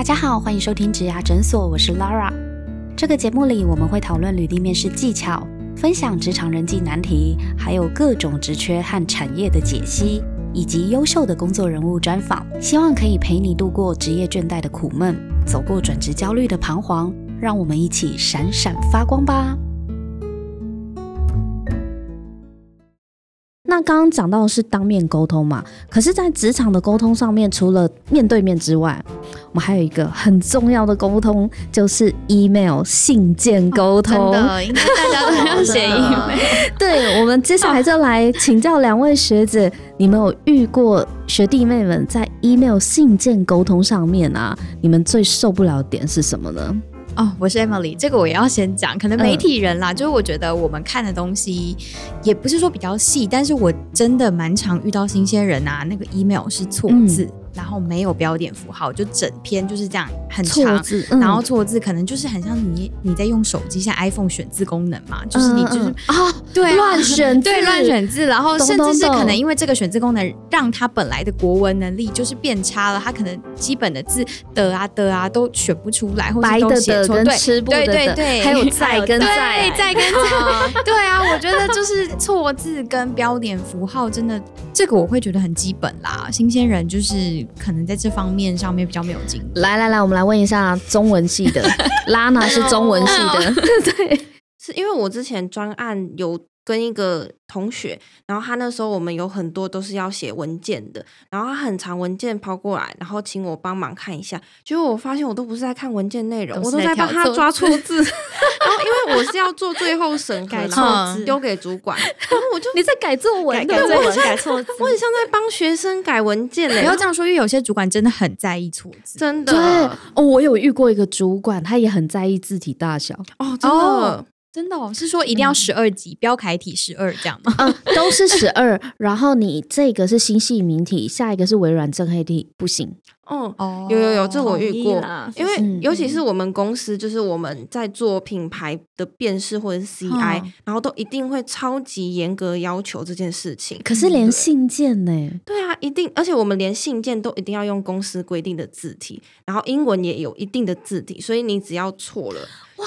大家好，欢迎收听职涯诊所，我是 Lara。这个节目里，我们会讨论履历面试技巧，分享职场人际难题，还有各种职缺和产业的解析，以及优秀的工作人物专访。希望可以陪你度过职业倦怠的苦闷，走过转职焦虑的彷徨。让我们一起闪闪发光吧！那刚刚讲到的是当面沟通嘛？可是，在职场的沟通上面，除了面对面之外，我们还有一个很重要的沟通，就是 email 信件沟通。真的，应该大家都要写 email。对，我们接下来就来请教两位学姐，你们有遇过学弟妹们在 email 信件沟通上面啊，你们最受不了的点是什么呢？哦，我是 Emily，这个我也要先讲。可能媒体人啦，就是我觉得我们看的东西也不是说比较细，但是我真的蛮常遇到新鲜人啊，那个 email 是错字。然后没有标点符号，就整篇就是这样很长，然后错字可能就是很像你你在用手机像 iPhone 选字功能嘛，就是你就是啊对乱选对乱选字，然后甚至是可能因为这个选字功能让他本来的国文能力就是变差了，他可能基本的字的啊的啊都选不出来，或者都写错，对对对对，还有在跟在。在跟在，对啊，我觉得就是错字跟标点符号真的这个我会觉得很基本啦，新鲜人就是。可能在这方面上面比较没有经验。来来来，我们来问一下中文系的 拉娜是中文系的，对，是因为我之前专案有。跟一个同学，然后他那时候我们有很多都是要写文件的，然后他很长文件抛过来，然后请我帮忙看一下，结果我发现我都不是在看文件内容，我都在帮他抓错字，然后因为我是要做最后审核，然后丢给主管，然后我就你在改作文，改作文改错字，我很像在帮学生改文件嘞。不要这样说，因为有些主管真的很在意错字，真的。对哦，我有遇过一个主管，他也很在意字体大小哦，真的。真的哦，是说一定要十二级标楷体十二这样吗？嗯，都是十二。然后你这个是星系明体，下一个是微软正黑体，不行。哦哦，有有有，这我遇过。因为尤其是我们公司，就是我们在做品牌的辨识或者是 CI，然后都一定会超级严格要求这件事情。可是连信件呢？对啊，一定，而且我们连信件都一定要用公司规定的字体，然后英文也有一定的字体，所以你只要错了。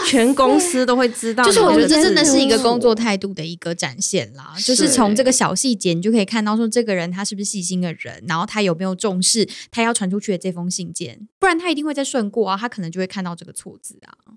全公司都会知道，就是我觉得这真的是一个工作态度的一个展现啦。就是从这个小细节，你就可以看到说这个人他是不是细心的人，然后他有没有重视他要传出去的这封信件，不然他一定会再顺过啊，他可能就会看到这个错字啊。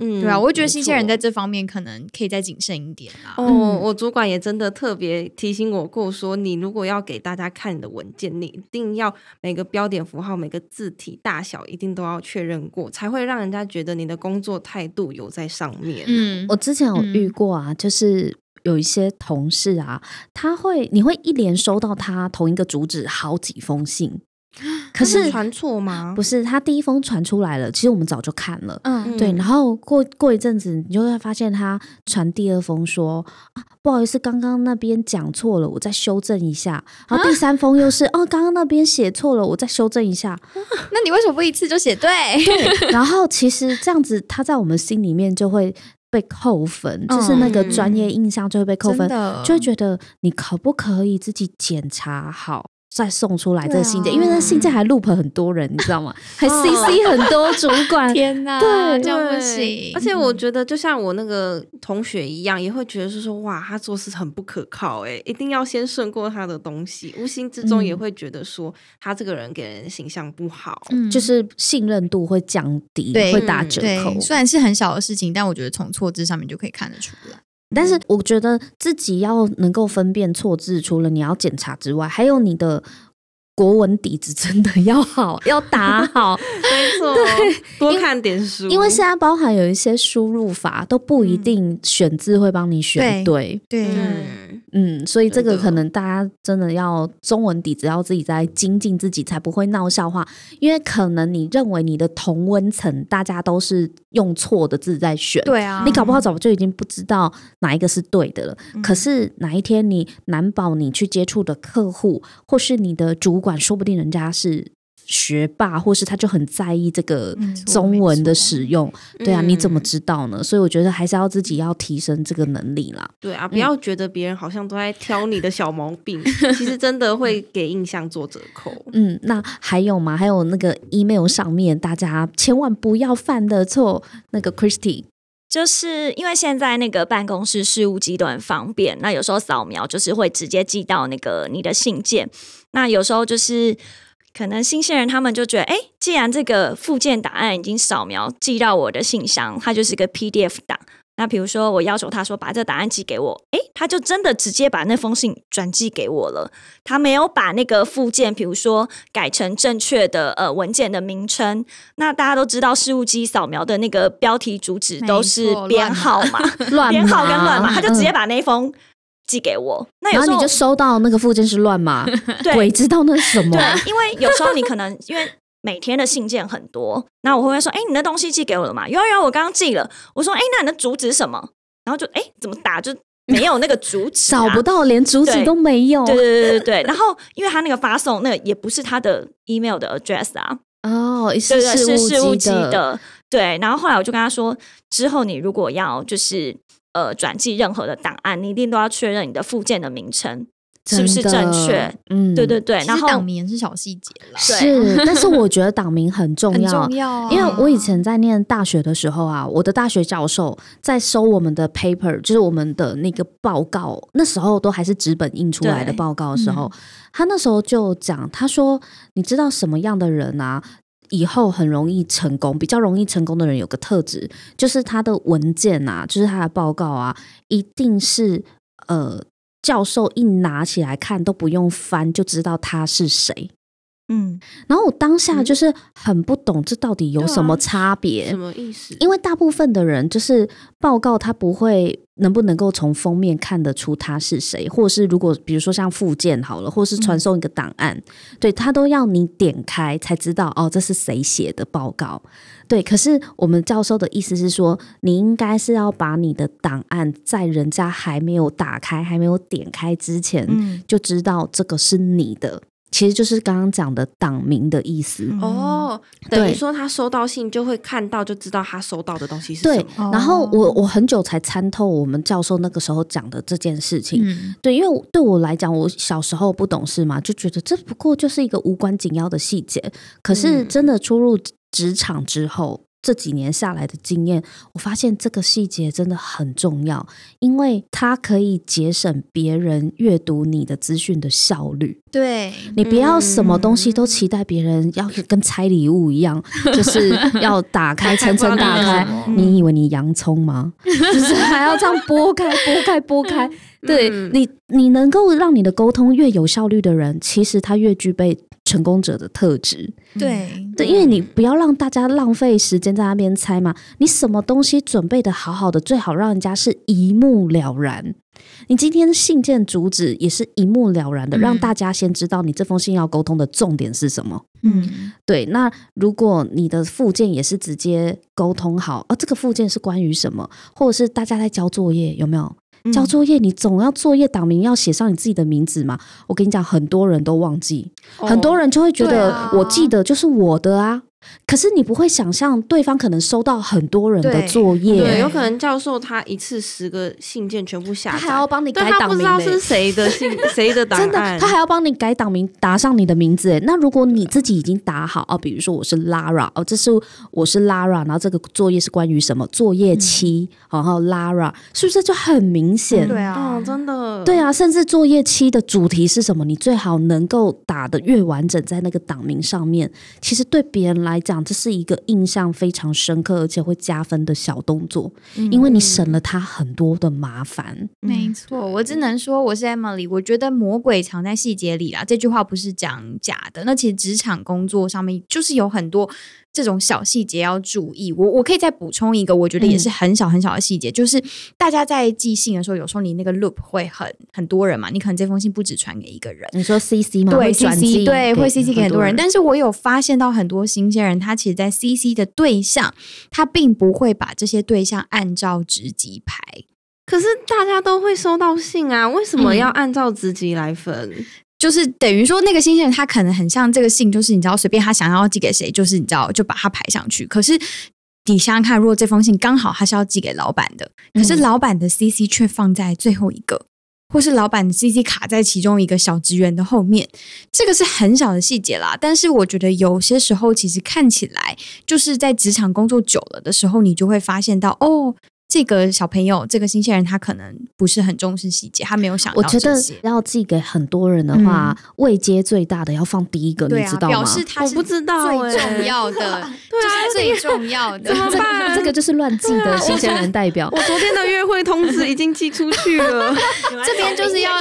嗯，对啊，我会觉得新鲜人在这方面可能可以再谨慎一点啊。哦，我主管也真的特别提醒我过，说你如果要给大家看你的文件，你一定要每个标点符号、每个字体大小一定都要确认过，才会让人家觉得你的工作态度有在上面。嗯，我之前有遇过啊，就是有一些同事啊，他会你会一连收到他同一个主旨好几封信。可是传错吗？不是，他第一封传出来了，其实我们早就看了。嗯，对。然后过过一阵子，你就会发现他传第二封说啊，不好意思，刚刚那边讲错了，我再修正一下。然后第三封又是哦，刚刚那边写错了，我再修正一下。那你为什么不一次就写对？对。然后其实这样子，他在我们心里面就会被扣分，就是那个专业印象就会被扣分，就会觉得你可不可以自己检查好。再送出来这个信件，因为那信件还 loop 很多人，你知道吗？还 CC 很多主管。天哪，对，这样不行。而且我觉得，就像我那个同学一样，也会觉得是说，哇，他做事很不可靠，哎，一定要先顺过他的东西。无形之中也会觉得说，他这个人给人形象不好，就是信任度会降低，会打折扣。虽然是很小的事情，但我觉得从错字上面就可以看得出来。但是我觉得自己要能够分辨错字，除了你要检查之外，还有你的。国文底子真的要好，要打好，没错，对，多看点书。因为现在包含有一些输入法都不一定选字会帮你选对，对，嗯，所以这个可能大家真的要中文底子要自己在精进自己，才不会闹笑话。因为可能你认为你的同温层大家都是用错的字在选，对啊，你搞不好早就已经不知道哪一个是对的了。可是哪一天你难保你去接触的客户或是你的主管。管说不定人家是学霸，或是他就很在意这个中文的使用。对啊，你怎么知道呢？所以我觉得还是要自己要提升这个能力啦。对啊，不要觉得别人好像都在挑你的小毛病，其实真的会给印象做折扣。嗯，那还有吗？还有那个 email 上面大家千万不要犯的错，那个 Christy。就是因为现在那个办公室事务机都很方便，那有时候扫描就是会直接寄到那个你的信件。那有时候就是可能新鲜人他们就觉得，哎，既然这个附件档案已经扫描寄到我的信箱，它就是个 PDF 档。那比如说，我要求他说把这答案寄给我，诶，他就真的直接把那封信转寄给我了。他没有把那个附件，比如说改成正确的呃文件的名称。那大家都知道，事务机扫描的那个标题主旨都是 编号嘛，编号跟乱码，他就直接把那封寄给我。那有时候你就收到那个附件是乱码，鬼知道那是什么？对，因为有时候你可能 因为。每天的信件很多，那我会说，哎，你的东西寄给我了吗？有有，我刚刚寄了。我说，哎，那你的主旨什么？然后就，哎，怎么打就没有那个主旨，找不到，连主旨都没有。对对对对对。然后，因为他那个发送，那个也不是他的 email 的 address 啊。哦，是是事务机的。对。然后后来我就跟他说，之后你如果要就是呃转寄任何的档案，你一定都要确认你的附件的名称。是不是正确？嗯，对对对。然后党名是小细节了，是。但是我觉得党名很重要，重要。因为我以前在念大学的时候啊，我的大学教授在收我们的 paper，就是我们的那个报告，那时候都还是纸本印出来的报告的时候，他那时候就讲，他说：“你知道什么样的人啊，以后很容易成功？比较容易成功的人有个特质，就是他的文件啊，就是他的报告啊，一定是呃。”教授一拿起来看都不用翻就知道他是谁，嗯，然后我当下就是很不懂这到底有什么差别，什么意思？因为大部分的人就是报告他不会能不能够从封面看得出他是谁，或者是如果比如说像附件好了，或是传送一个档案，对他都要你点开才知道哦，这是谁写的报告。对，可是我们教授的意思是说，你应该是要把你的档案在人家还没有打开、还没有点开之前，就知道这个是你的。其实就是刚刚讲的党名的意思哦。等于说他收到信就会看到，就知道他收到的东西是什么。然后我我很久才参透我们教授那个时候讲的这件事情。对，因为对我来讲，我小时候不懂事嘛，就觉得这不过就是一个无关紧要的细节。可是真的出入。职场之后这几年下来的经验，我发现这个细节真的很重要，因为它可以节省别人阅读你的资讯的效率。对你不要什么东西都期待别人要跟拆礼物一样，就是 要打开层层打开。你以为你洋葱吗？就是还要这样剥开、剥开、剥 开。对你，你能够让你的沟通越有效率的人，其实他越具备。成功者的特质，对对，因为你不要让大家浪费时间在那边猜嘛。你什么东西准备的好好的，最好让人家是一目了然。你今天信件主旨也是一目了然的，让大家先知道你这封信要沟通的重点是什么。嗯，对。那如果你的附件也是直接沟通好，啊，这个附件是关于什么，或者是大家在交作业，有没有？交作业，你总要作业党名要写上你自己的名字嘛？我跟你讲，很多人都忘记，很多人就会觉得我记得就是我的啊。可是你不会想象对方可能收到很多人的作业，对，有可能教授他一次十个信件全部下载，他还要帮你改档名，不知道是谁的信，谁的档案，真的，他还要帮你改档名，打上你的名字。那如果你自己已经打好哦，比如说我是 Lara 哦，这是我是 Lara，然后这个作业是关于什么？作业七，然后 Lara 是不是就很明显？对啊，真的，对啊，甚至作业期的主题是什么？你最好能够打的越完整，在那个档名上面，其实对别人来讲，这是一。个印象非常深刻，而且会加分的小动作，因为你省了他很多的麻烦。没错，我只能说我是 Emily。我觉得魔鬼藏在细节里啦，这句话不是讲假的。那其实职场工作上面就是有很多。这种小细节要注意，我我可以再补充一个，我觉得也是很小很小的细节，就是大家在寄信的时候，有时候你那个 loop 会很很多人嘛，你可能这封信不止传给一个人。你说 CC 吗？对，CC 对，会 CC 给很多人。但是我有发现到很多新鲜人，他其实，在 CC 的对象，他并不会把这些对象按照职级排。可是大家都会收到信啊，为什么要按照职级来分？就是等于说，那个新鲜人他可能很像这个信，就是你知道，随便他想要寄给谁，就是你知道，就把它排上去。可是你想想看，如果这封信刚好他是要寄给老板的，可是老板的 CC 却放在最后一个，或是老板的 CC 卡在其中一个小职员的后面，这个是很小的细节啦。但是我觉得有些时候，其实看起来就是在职场工作久了的时候，你就会发现到哦。这个小朋友，这个新鲜人，他可能不是很重视细节，他没有想到。我觉得要寄给很多人的话，位阶最大的要放第一个，你知道吗？表示他是不知道最重要的，对啊，最重要的。怎么办？这个就是乱寄的新鲜人代表。我昨天的约会通知已经寄出去了。这边就是要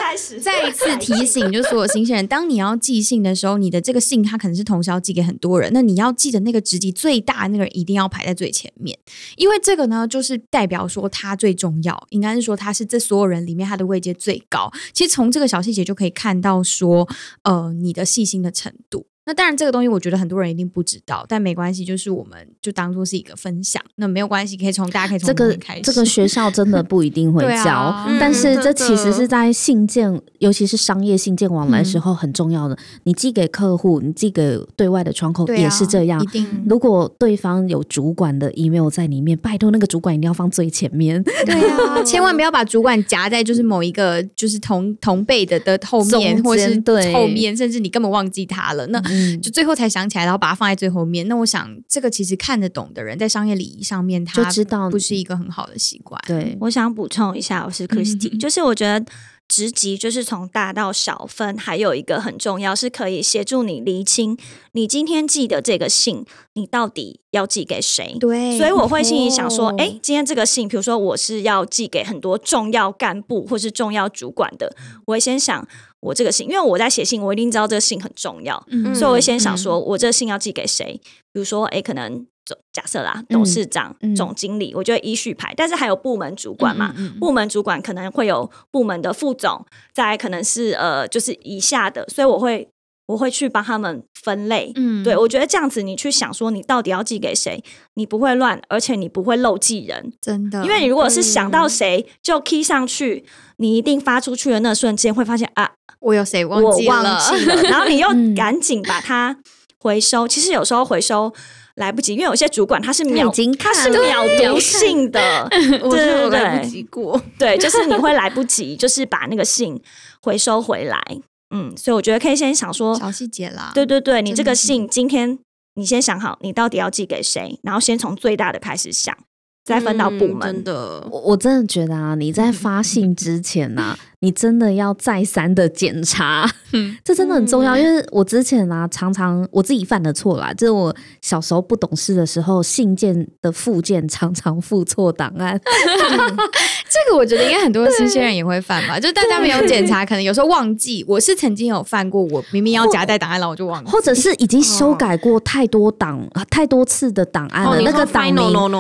再一次提醒，就所有新鲜人，当你要寄信的时候，你的这个信他可能是同时要寄给很多人，那你要寄的那个职级最大的那个人一定要排在最前面，因为这个呢，就是代表。要说他最重要，应该是说他是这所有人里面他的位阶最高。其实从这个小细节就可以看到，说呃你的细心的程度。那当然，这个东西我觉得很多人一定不知道，但没关系，就是我们就当做是一个分享。那没有关系，可以从大家可以从这个这个学校真的不一定会教，但是这其实是在信件，尤其是商业信件往来时候很重要的。你寄给客户，你寄给对外的窗口也是这样。一定，如果对方有主管的 email 在里面，拜托那个主管一定要放最前面。对啊，千万不要把主管夹在就是某一个就是同同辈的的后面，或是后面，甚至你根本忘记他了。那就最后才想起来，然后把它放在最后面。那我想，这个其实看得懂的人，在商业礼仪上面，他就知道不是一个很好的习惯。对，我想补充一下，我是 Christy，就是我觉得职级就是从大到小分，还有一个很重要，是可以协助你厘清你今天寄的这个信，你到底要寄给谁。对，所以我会心里想说，哎，今天这个信，比如说我是要寄给很多重要干部或是重要主管的，我会先想。我这个信，因为我在写信，我一定知道这个信很重要，嗯所以我会先想说，我这个信要寄给谁？比如说，哎，可能总假设啦，董事长、总经理，我就会依序排。但是还有部门主管嘛，部门主管可能会有部门的副总，再可能是呃，就是以下的，所以我会我会去帮他们分类。嗯，对我觉得这样子，你去想说，你到底要寄给谁，你不会乱，而且你不会漏寄人，真的。因为你如果是想到谁就 key 上去，你一定发出去的那瞬间会发现啊。我有谁忘记了？然后你又赶紧把它回收。其实有时候回收来不及，因为有些主管他是秒，他是秒读信的，对对对，来不及过。对，就是你会来不及，就是把那个信回收回来。嗯，所以我觉得可以先想说小细节啦。对对对，你这个信今天你先想好，你到底要寄给谁，然后先从最大的开始想。再分到部门，真的，我我真的觉得啊，你在发信之前呢，你真的要再三的检查，这真的很重要。因为我之前啊，常常我自己犯的错啦，就是我小时候不懂事的时候，信件的附件常常附错档案。这个我觉得应该很多新鲜人也会犯吧，就大家没有检查，可能有时候忘记。我是曾经有犯过，我明明要夹带档案了，我就忘了，或者是已经修改过太多档、太多次的档案了，那个档名，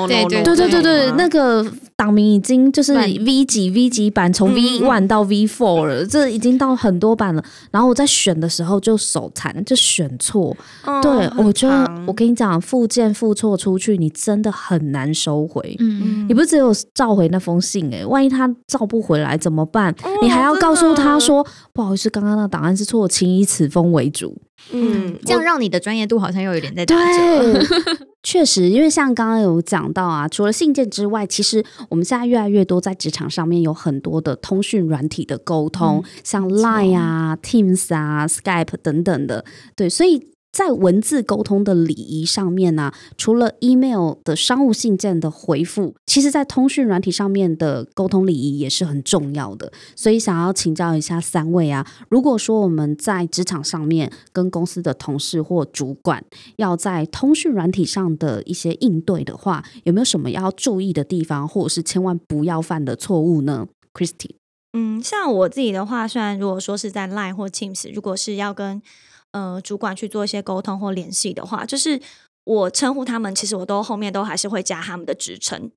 对对对对对。对，那个档名已经就是 V 几 V 几版，从 V one 到 V four 了，这已经到很多版了。然后我在选的时候就手残，就选错。对，我觉得我跟你讲，附件附错出去，你真的很难收回。嗯嗯，你不是只有召回那封信哎，万一他召不回来怎么办？你还要告诉他说，不好意思，刚刚那档案是错，请以此封为主。嗯，这样让你的专业度好像又有点在打折。确实，因为像刚刚有讲到啊，除了信件之外，其实我们现在越来越多在职场上面有很多的通讯软体的沟通，像 Line 啊、Teams 啊、Skype 等等的，对，所以。在文字沟通的礼仪上面呢，除了 email 的商务信件的回复，其实在通讯软体上面的沟通礼仪也是很重要的。所以想要请教一下三位啊，如果说我们在职场上面跟公司的同事或主管要在通讯软体上的一些应对的话，有没有什么要注意的地方，或者是千万不要犯的错误呢？Christy，嗯，像我自己的话，虽然如果说是在 Line 或 Teams，如果是要跟呃，主管去做一些沟通或联系的话，就是我称呼他们，其实我都后面都还是会加他们的职称。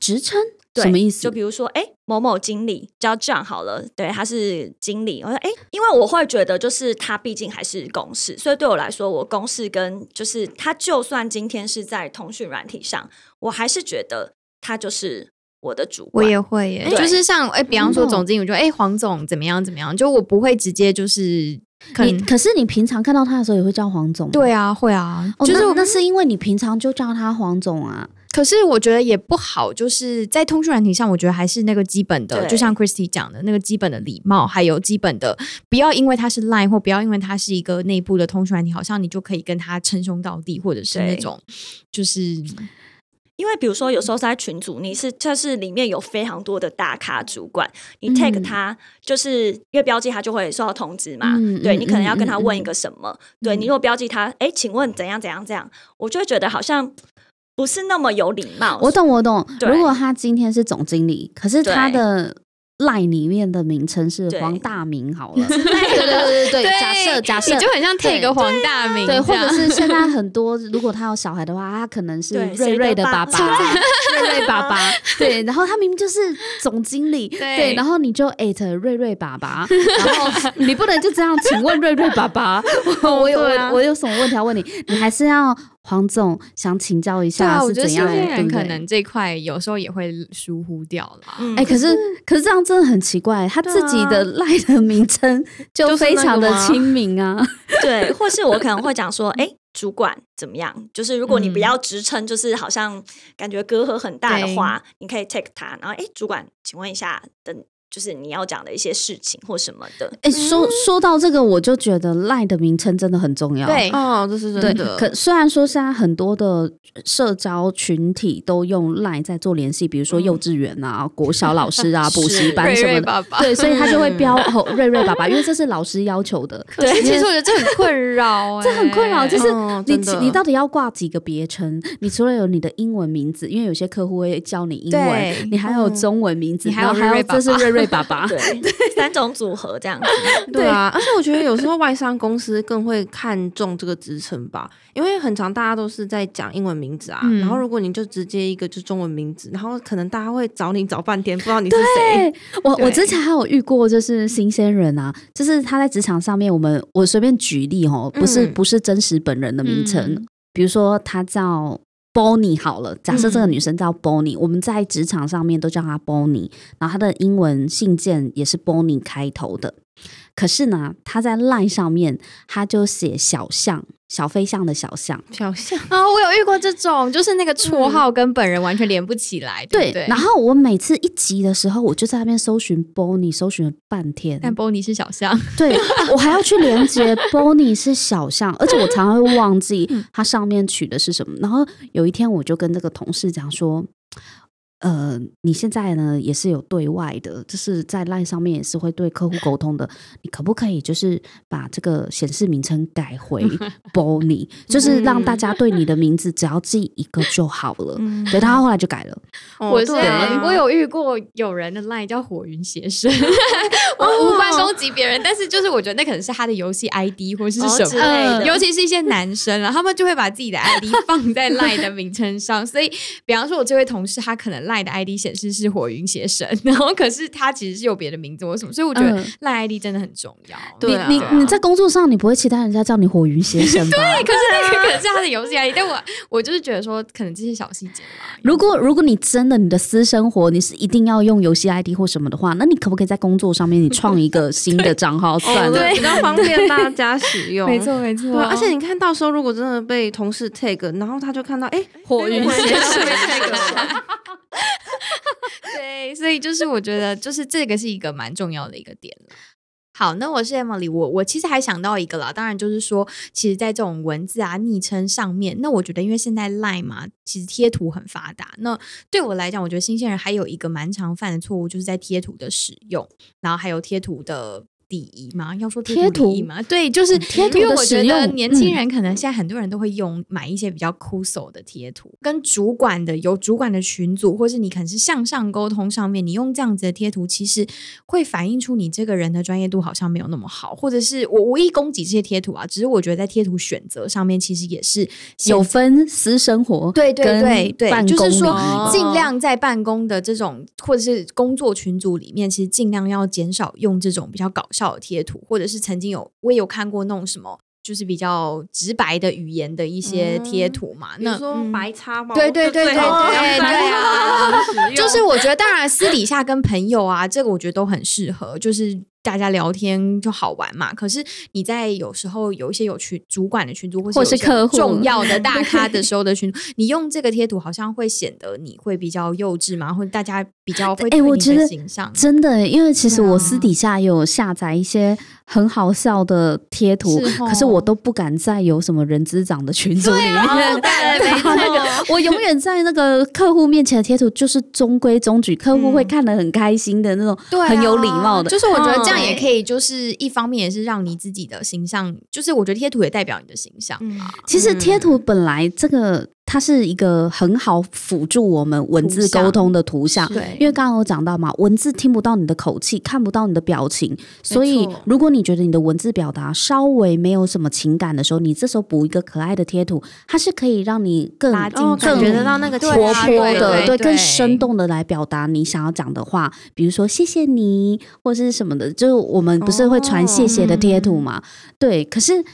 职称什么意思？就比如说，哎，某某经理叫这样好了，对，他是经理。我说，哎，因为我会觉得，就是他毕竟还是公事，所以对我来说，我公事跟就是他，就算今天是在通讯软体上，我还是觉得他就是我的主管。我也会耶，就是像哎，比方说总经理，我就哎，黄总怎么样怎么样，就我不会直接就是。你可是你平常看到他的时候也会叫黄总？对啊，会啊，就是那是因为你平常就叫他黄总啊。可是我觉得也不好，就是在通讯软体上，我觉得还是那个基本的，就像 Christy 讲的那个基本的礼貌，还有基本的不要因为他是 Line 或不要因为他是一个内部的通讯软体，好像你就可以跟他称兄道弟，或者是那种就是。因为比如说，有时候在群组，你是这是里面有非常多的大咖主管，你 take 他，就是因为标记他就会收到通知嘛。对你可能要跟他问一个什么，对你如果标记他，哎，请问怎样怎样这样，我就会觉得好像不是那么有礼貌。我懂，我懂。如果他今天是总经理，可是他的。赖里面的名称是黄大明好了，对对对对对，假设假设就很像贴一个黄大明，对，或者是现在很多如果他有小孩的话，他可能是瑞瑞的爸爸，瑞瑞爸爸，对，然后他明明就是总经理，对，然后你就艾特瑞瑞爸爸，然后你不能就这样，请问瑞瑞爸爸，我有我有什么问题要问你，你还是要。黄总想请教一下，是怎样？人可能这块有时候也会疏忽掉了。哎，可是可是这样真的很奇怪，他自己的赖的名称就非常的亲民啊。对，或是我可能会讲说，哎，主管怎么样？就是如果你不要职称，就是好像感觉隔阂很大的话，你可以 take 他，然后哎，主管，请问一下，等。就是你要讲的一些事情或什么的。哎，说说到这个，我就觉得赖的名称真的很重要。对，哦，这是真的。可虽然说现在很多的社交群体都用赖在做联系，比如说幼稚园啊、国小老师啊、补习班什么的。对，所以他就会标哦瑞瑞爸爸，因为这是老师要求的。对，其实我觉得这很困扰，这很困扰。就是你你到底要挂几个别称？你除了有你的英文名字，因为有些客户会叫你英文，你还有中文名字，然后还有这是瑞瑞。爸爸，对，三种组合这样子，对。啊，而且我觉得有时候外商公司更会看重这个职称吧，因为很长大家都是在讲英文名字啊，然后如果你就直接一个就中文名字，然后可能大家会找你找半天，不知道你是谁。我我之前还有遇过，就是新鲜人啊，就是他在职场上面，我们我随便举例哦，不是不是真实本人的名称，比如说他叫。Bonnie 好了，假设这个女生叫 Bonnie，我们在职场上面都叫她 Bonnie，然后她的英文信件也是 Bonnie 开头的。可是呢，她在 LINE 上面，她就写小象。小飞象的小象，小象啊，我有遇过这种，就是那个绰号跟本人完全连不起来。对，然后我每次一集的时候，我就在那边搜寻 Bonnie，搜寻了半天，但 Bonnie 是小象。对，我还要去连接 Bonnie 是小象，而且我常常会忘记它上面取的是什么。然后有一天，我就跟这个同事讲说。呃，你现在呢也是有对外的，就是在 LINE 上面也是会对客户沟通的。你可不可以就是把这个显示名称改回 Bonnie，就是让大家对你的名字只要记一个就好了。对，他后来就改了。我是我有遇过有人的 LINE 叫火云邪神，我无关攻击别人，但是就是我觉得那可能是他的游戏 ID 或是什么，尤其是一些男生啊，他们就会把自己的 ID 放在 LINE 的名称上。所以，比方说我这位同事，他可能 LINE 的 ID 显示是火云邪神，然后可是他其实是有别的名字，为什么？所以我觉得赖 ID 真的很重要。你你你在工作上，你不会期待人家叫你火云邪神吧？对，可是那个可能是他的游戏 ID，但我我就是觉得说，可能这些小细节嘛。如果如果你真的你的私生活你是一定要用游戏 ID 或什么的话，那你可不可以在工作上面你创一个 新的账号算了，比较方便大家使用。没错没错，而且你看到时候如果真的被同事 tag，然后他就看到哎火云邪神。对，所以就是我觉得，就是这个是一个蛮重要的一个点好，那我是 Emily，我我其实还想到一个啦，当然就是说，其实，在这种文字啊、昵称上面，那我觉得，因为现在 Line 嘛，其实贴图很发达。那对我来讲，我觉得新鲜人还有一个蛮常犯的错误，就是在贴图的使用，然后还有贴图的。礼仪嘛，要说贴图嘛，对，就是贴图。因为我觉得年轻人可能现在很多人都会用买一些比较酷手的贴图，跟主管的有主管的群组，或是你可能是向上沟通上面，你用这样子的贴图，其实会反映出你这个人的专业度好像没有那么好，或者是我无意攻击这些贴图啊，只是我觉得在贴图选择上面，其实也是有分私生活，对对对对，就是说尽量在办公的这种或者是工作群组里面，其实尽量要减少用这种比较搞笑。贴图，或者是曾经有我也有看过那种什么，就是比较直白的语言的一些贴图嘛。那说白叉吗？对对对对对对啊！就是我觉得，当然私底下跟朋友啊，这个我觉得都很适合。就是大家聊天就好玩嘛。可是你在有时候有一些有群主管的群组，或是客户重要的大咖的时候的群组，你用这个贴图好像会显得你会比较幼稚嘛，或者大家比较会哎，我觉得形象真的，因为其实我私底下有下载一些很好笑的贴图，可是我都不敢在有什么人之长的群组里面。对，没错，我永远在那个客户面前的贴图就是中规中矩，客户会看得很开心的那种，很有礼貌的。就是我觉得这样也可以，就是一方面也是让你自己的形象，就是我觉得贴图也代表你的形象嗯。其实贴图本来这个。它是一个很好辅助我们文字沟通的图像，对，因为刚刚有讲到嘛，文字听不到你的口气，看不到你的表情，所以如果你觉得你的文字表达稍微没有什么情感的时候，你这时候补一个可爱的贴图，它是可以让你更更觉得到那个活泼的，对，更生动的来表达你想要讲的话，比如说谢谢你或者是什么的，就是我们不是会传谢谢的贴图嘛？对，可是。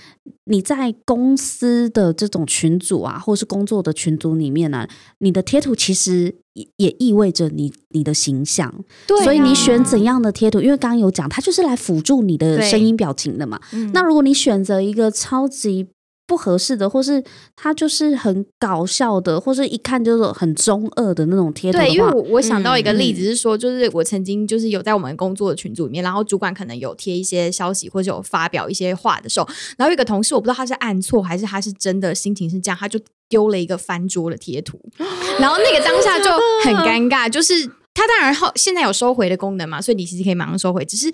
你在公司的这种群组啊，或是工作的群组里面呢，你的贴图其实也也意味着你你的形象。对，所以你选怎样的贴图，因为刚刚有讲，它就是来辅助你的声音表情的嘛。那如果你选择一个超级。不合适的，或是他就是很搞笑的，或是一看就是很中二的那种贴图。对，因为我我想到一个例子是说，就是我曾经就是有在我们工作的群组里面，然后主管可能有贴一些消息或者有发表一些话的时候，然后有一个同事我不知道他是按错还是他是真的心情是这样，他就丢了一个翻桌的贴图，然后那个当下就很尴尬，就是。他当然后现在有收回的功能嘛，所以你其实可以马上收回。只是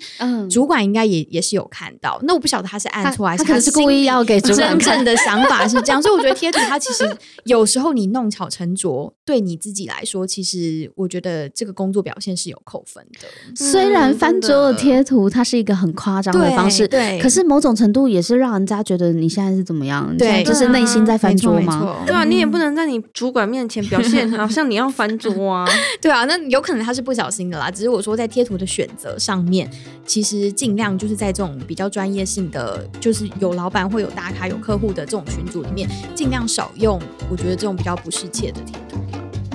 主管应该也也是有看到，那我不晓得他是按错还是他可能是故意要给主管真正的想法是这样。所以我觉得贴图它其实有时候你弄巧成拙，对你自己来说，其实我觉得这个工作表现是有扣分的。虽然翻桌的贴图它是一个很夸张的方式，对，可是某种程度也是让人家觉得你现在是怎么样？对，就是内心在翻桌吗？对啊，你也不能在你主管面前表现好像你要翻桌啊。对啊，那有可能他是不小心的。啦，只是我说在贴图的选择上面，其实尽量就是在这种比较专业性的，就是有老板会有大咖有客户的这种群组里面，尽量少用。我觉得这种比较不适切的贴图。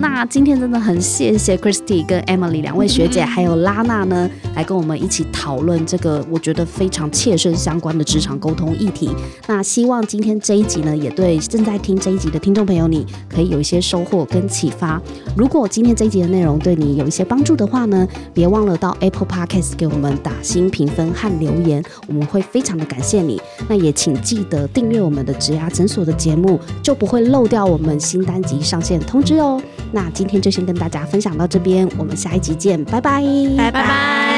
那今天真的很谢谢 Christy 跟 Emily 两位学姐，还有拉娜呢，来跟我们一起讨论这个我觉得非常切身相关的职场沟通议题。那希望今天这一集呢，也对正在听这一集的听众朋友，你可以有一些收获跟启发。如果今天这一集的内容对你有一些帮助的话呢，别忘了到 Apple Podcast 给我们打新评分和留言，我们会非常的感谢你。那也请记得订阅我们的植牙诊所的节目，就不会漏掉我们新单集上线通知哦。那今天就先跟大家分享到这边，我们下一集见，拜拜，拜拜。